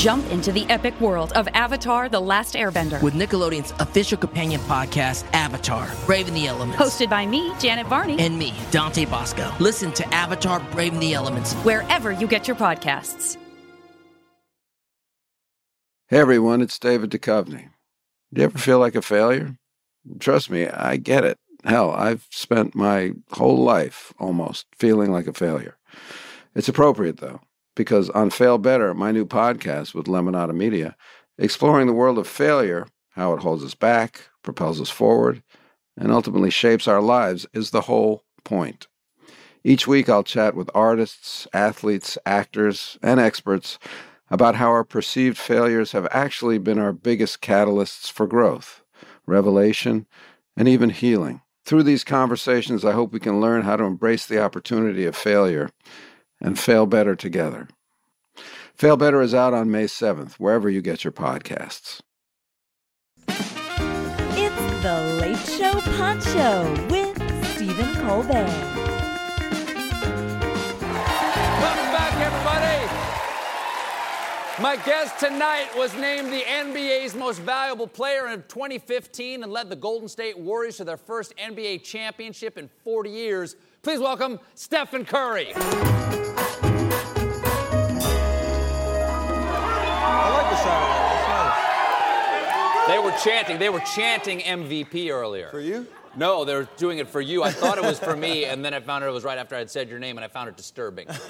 Jump into the epic world of Avatar The Last Airbender. With Nickelodeon's official companion podcast, Avatar Braving the Elements. Hosted by me, Janet Varney. And me, Dante Basco. Listen to Avatar Braving the Elements wherever you get your podcasts. Hey everyone, it's David Duchovny. Do you ever feel like a failure? Trust me, I get it. Hell, I've spent my whole life almost feeling like a failure. It's appropriate though because on Fail Better, my new podcast with Lemonada Media, exploring the world of failure, how it holds us back, propels us forward, and ultimately shapes our lives, is the whole point. Each week, I'll chat with artists, athletes, actors, and experts about how our perceived failures have actually been our biggest catalysts for growth, revelation, and even healing. Through these conversations, I hope we can learn how to embrace the opportunity of failure and fail better together. Fail Better is out on May 7th, wherever you get your podcasts. It's the Late Show Pod Show with Stephen Colbert. My guest tonight was named the NBA's most valuable player in 2015 and led the Golden State Warriors to their first NBA championship in 40 years. Please welcome Stephen Curry. I like the. They were chanting. They were chanting MVP earlier. For you? No, they were doing it for you. I thought it was for me, and then I found out it was right after I had said your name, and I found it disturbing.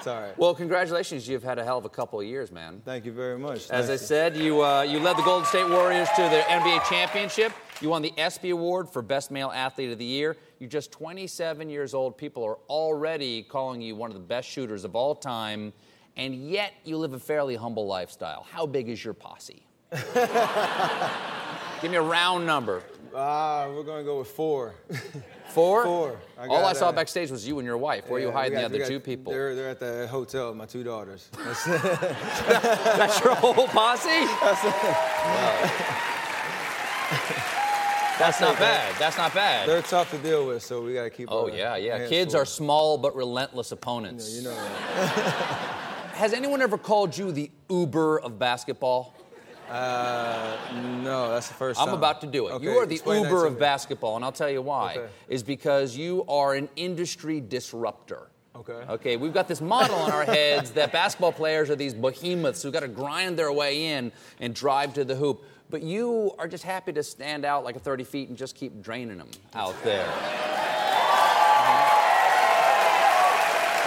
it's all right. Well, congratulations. You've had a hell of a couple of years, man. Thank you very much. As Thank I you. said, you, uh, you led the Golden State Warriors to the NBA championship. You won the ESPY Award for Best Male Athlete of the Year. You're just 27 years old. People are already calling you one of the best shooters of all time, and yet you live a fairly humble lifestyle. How big is your posse? Give me a round number. Ah, we're gonna go with four. Four? Four. I All I saw uh, backage was you and your wife. Where are you hiding we the other got- two people? They're, they're at the hotel my two daughters. That's, That's your whole posse? That's That's not bad. That's not bad. they're tough to deal with, so we gotta keep. Oh our yeah, yeah. Kids full. are small but relentless opponents. You know that. Has anyone ever called you the Uber of basketball? Uh, no, that's the 1st I'm time. about to do it. Okay, you are the Uber of basketball, and I'll tell you why. Okay. Is because you are an industry disruptor. Okay. Okay, we've got this model in our heads that basketball players are these behemoths who got to grind their way in and drive to the hoop. But you are just happy to stand out like a 30 feet and just keep draining them out there.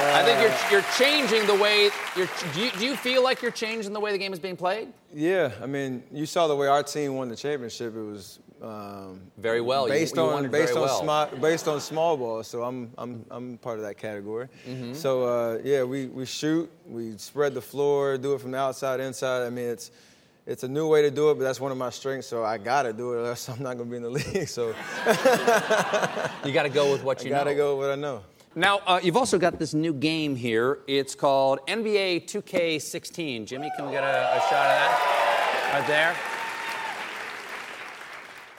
I think you're, you're changing the way you're. Do you, do you feel like you're changing the way the game is being played? Yeah, I mean, you saw the way our team won the championship. It was um, Very well. Based you won on based on well. sma- based on small ball. So I'm I'm I'm part of that category. Mm-hmm. So uh, yeah, we we shoot, we spread the floor, do it from the outside inside. I mean, it's it's a new way to do it, but that's one of my strengths. So I gotta do it, or else I'm not gonna be in the league. So You got to go with what I you gotta know. go with what I know. Now, uh, you've also got this new game here. It's called NBA 2K16. Jimmy, can we get a, a shot of that? Right there.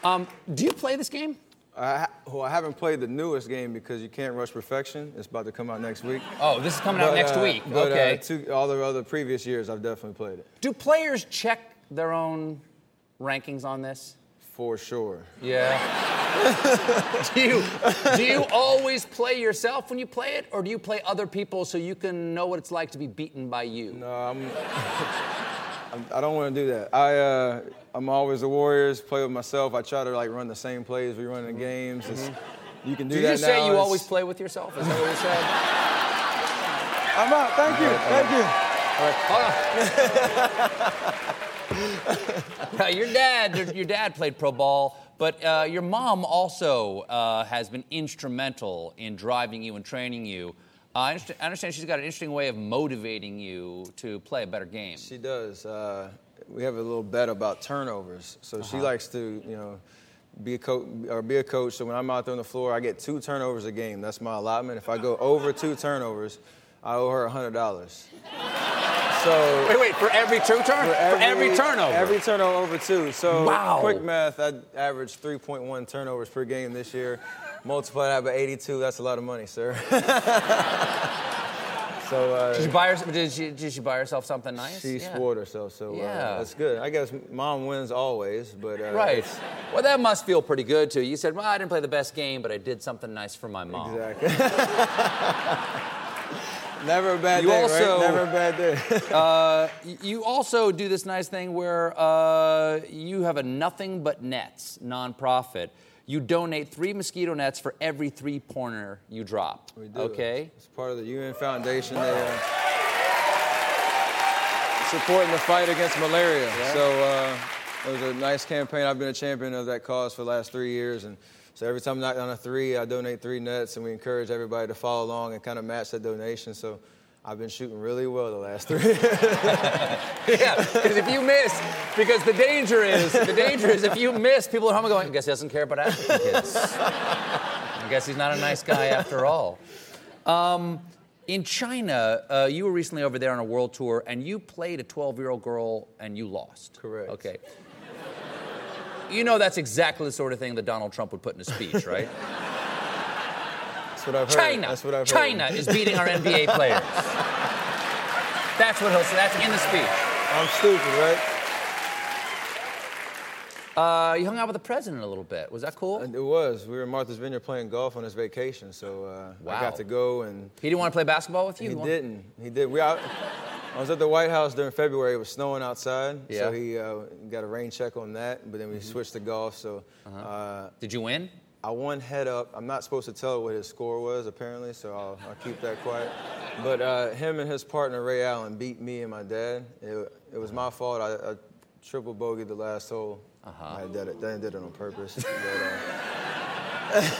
Um, do you play this game? I, well, I haven't played the newest game because you can't rush perfection. It's about to come out next week. Oh, this is coming out next uh, week. But okay. uh, two, all the other previous years, I've definitely played it do players check their own rankings on this? For sure. Yeah. do you do you always play yourself when you play it, or do you play other people so you can know what it's like to be beaten by you? No, I'm. I'm I don't want to do that. I uh, I'm always the Warriors. Play with myself. I try to like run the same plays we run in games. It's, you can do Mm-hmm. Did you say now. you It's- always play with yourself? Is that what you said? I'm out. Thank you. Thank you. Now, your dad, your dad played pro ball, but uh, your mom also uh, has been instrumental in driving you and training you. Uh, I, understand, I understand she's got an interesting way of motivating you to play a better game. She does. Uh, we have a little bet about turnovers. So she Uh-huh. likes to, you know, be a coach or be a coach. So when I'm out there on the floor, I get two turnovers a game. That's my allotment. If I go over two turnovers, I owe her hundred dollars. So Wait, wait, for every two turn, for every, turnover. Every turnover over two. So Wow. quick math, I averaged 3.1 turnovers per game this year. Multiply that by 82, that's a lot of money, sir. So uh, Did you buy her, did she, did she buy herself something nice? she Yeah. spoiled herself, so Yeah. uh, that's good. I guess mom wins always, but uh, Right. Well, that must feel pretty good too. You said, well, I didn't play the best game, but I did something nice for my mom. Exactly. Never a bad You day, also- right? Never a bad day. Uh, you also do this nice thing where uh, you have a Nothing But Nets nonprofit. You donate three mosquito nets for every three pointer you drop. We do. Okay. It's part of the UN Foundation. They uh, supporting the fight against malaria. So uh, it was a nice campaign. I've been a champion of that cause for the last three years, and so every time I knock down a three, I donate three nets, and we encourage everybody to follow along and kind of match that donation. So. I've been shooting really well the last three. Yeah, because if you miss, because the danger is, the danger is if you miss, people at home are going, I guess he doesn't care about African kids. I guess he's not a nice guy after all. Um, in China, uh, you were recently over there on a world tour, and you played a 12-year-old girl, and you lost. Correct. Okay. You know that's exactly the sort of thing that Donald Trump would put in a speech, right? That's what I've heard. China, That's what I've heard. China is beating our NBA players. That's what he'll say. That's in the speech. I'm stupid, right? Uh, you hung out with the president a little bit. Was that cool? It was. We were in Martha's Vineyard playing golf on his vacation, so uh, Wow. I got to go and He didn't want to play basketball with you. He wa- didn't. He did. We out, I was at the White House during February. It was snowing outside, Yeah. so he uh, got a rain check on that. But then we switched to golf. So uh, Did you win? I won head up. I'm not supposed to tell what his score was apparently, so I'll, I'll keep that quiet. But uh, him and his partner Ray Allen beat me and my dad. It, it was my fault. I, I triple bogeyed the last hole. Uh-huh. I did it. I did it on purpose. But,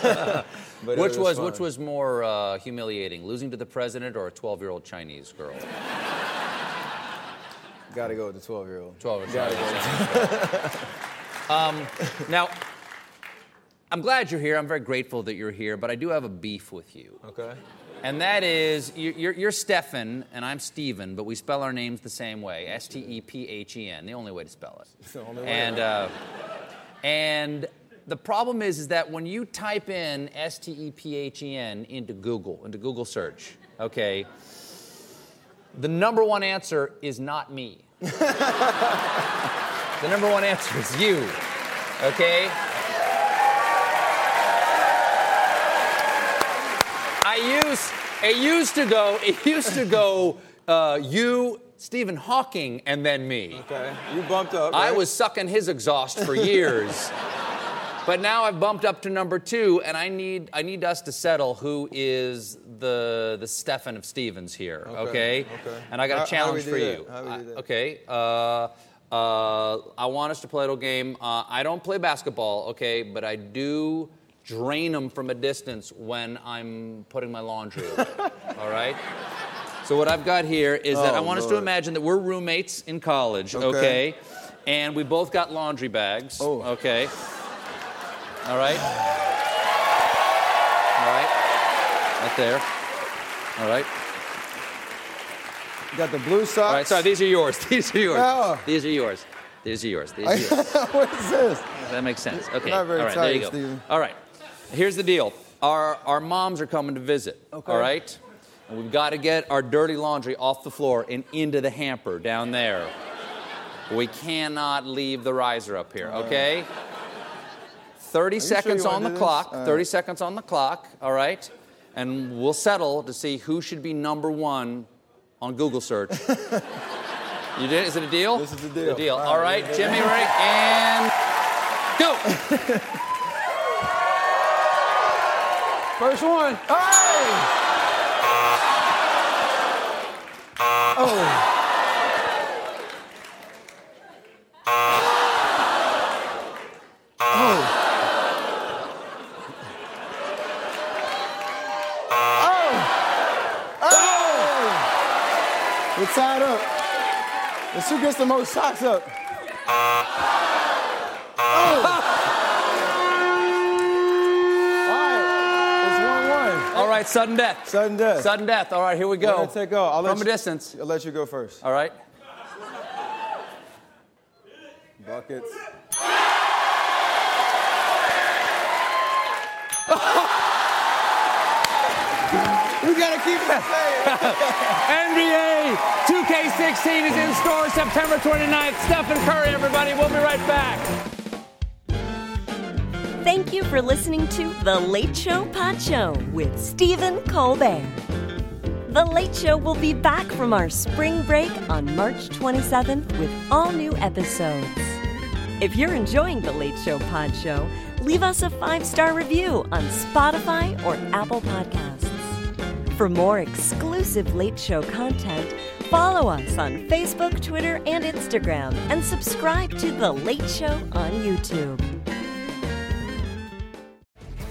uh, but Which was which was more uh, humiliating, losing to the president or a 12-year-old Chinese girl? Got to go with the 12 year old. 12 year old. um, now, I'm glad you're here. I'm very grateful that you're here, but I do have a beef with you. Okay. And that is, you- you're, you're Stefan and I'm Steven, but we spell our names the same way S T E P H E N, the only way to spell it. It's the only way. And, uh, and the problem is, is that when you type in S T E P H E N into Google, into Google search, okay, the number one answer is not me. the number one answer is you, okay? I used it used to go it used to go uh, you Stephen Hawking and then me. Okay. You bumped up. I was sucking his exhaust for years. but now I've bumped up to number two, and I need I need us to settle who is the the Stefan of Stevens here. Okay. Okay, okay. And I got a How- do challenge for do you. How do we do I- that? okay. Uh, uh, I want us to play a little game. Uh, I don't play basketball, okay, but I do drain them from a distance when I'm putting my laundry away. all right. So what I've got here is that I Oh, want us to imagine that we're roommates in college, okay? Okay. And we both got laundry bags. Oh. Okay. All right. All right. Right there. All right. got the blue socks. All right. Sorry, these are yours. These are yours. Oh. These are yours. These are yours. These are yours. what is this? That makes sense. Okay. Not very all right. there you go. Steven. All right. Here's the deal. Our our moms are coming to visit. Okay. All right. And we've got to get our dirty laundry off the floor and into the hamper down there. We cannot leave the riser up here. Okay. 30 seconds you wanna on the clock. All 30 seconds on the clock. All right. And we'll settle to see who should be number one on Google search. you did? Is it a deal? This is the deal. The deal. All All right, right, yeah, Jimmy, ready? And go. First one. Hey! Oh. Oh. We're tied up. Let's who gets the most socks up. Oh. All right. It's 1 1. All right, sudden death. Sudden death. Sudden death. All right, here we go. gonna take off. I'll let From a you- distance. I'll let you go first. All right. Buckets. Keep it NBA 2K16 is in store September 29th. Stephen Curry, everybody. We'll be right back. Thank you for listening to The Late Show Pod Show with Stephen Colbert. The Late Show will be back from our spring break on March 27th with all new episodes. If you're enjoying The Late Show Pod Show, leave us a five star review on Spotify or Apple Podcasts. For more exclusive Late Show content, follow us on Facebook, Twitter, and Instagram, and subscribe to The Late Show on YouTube.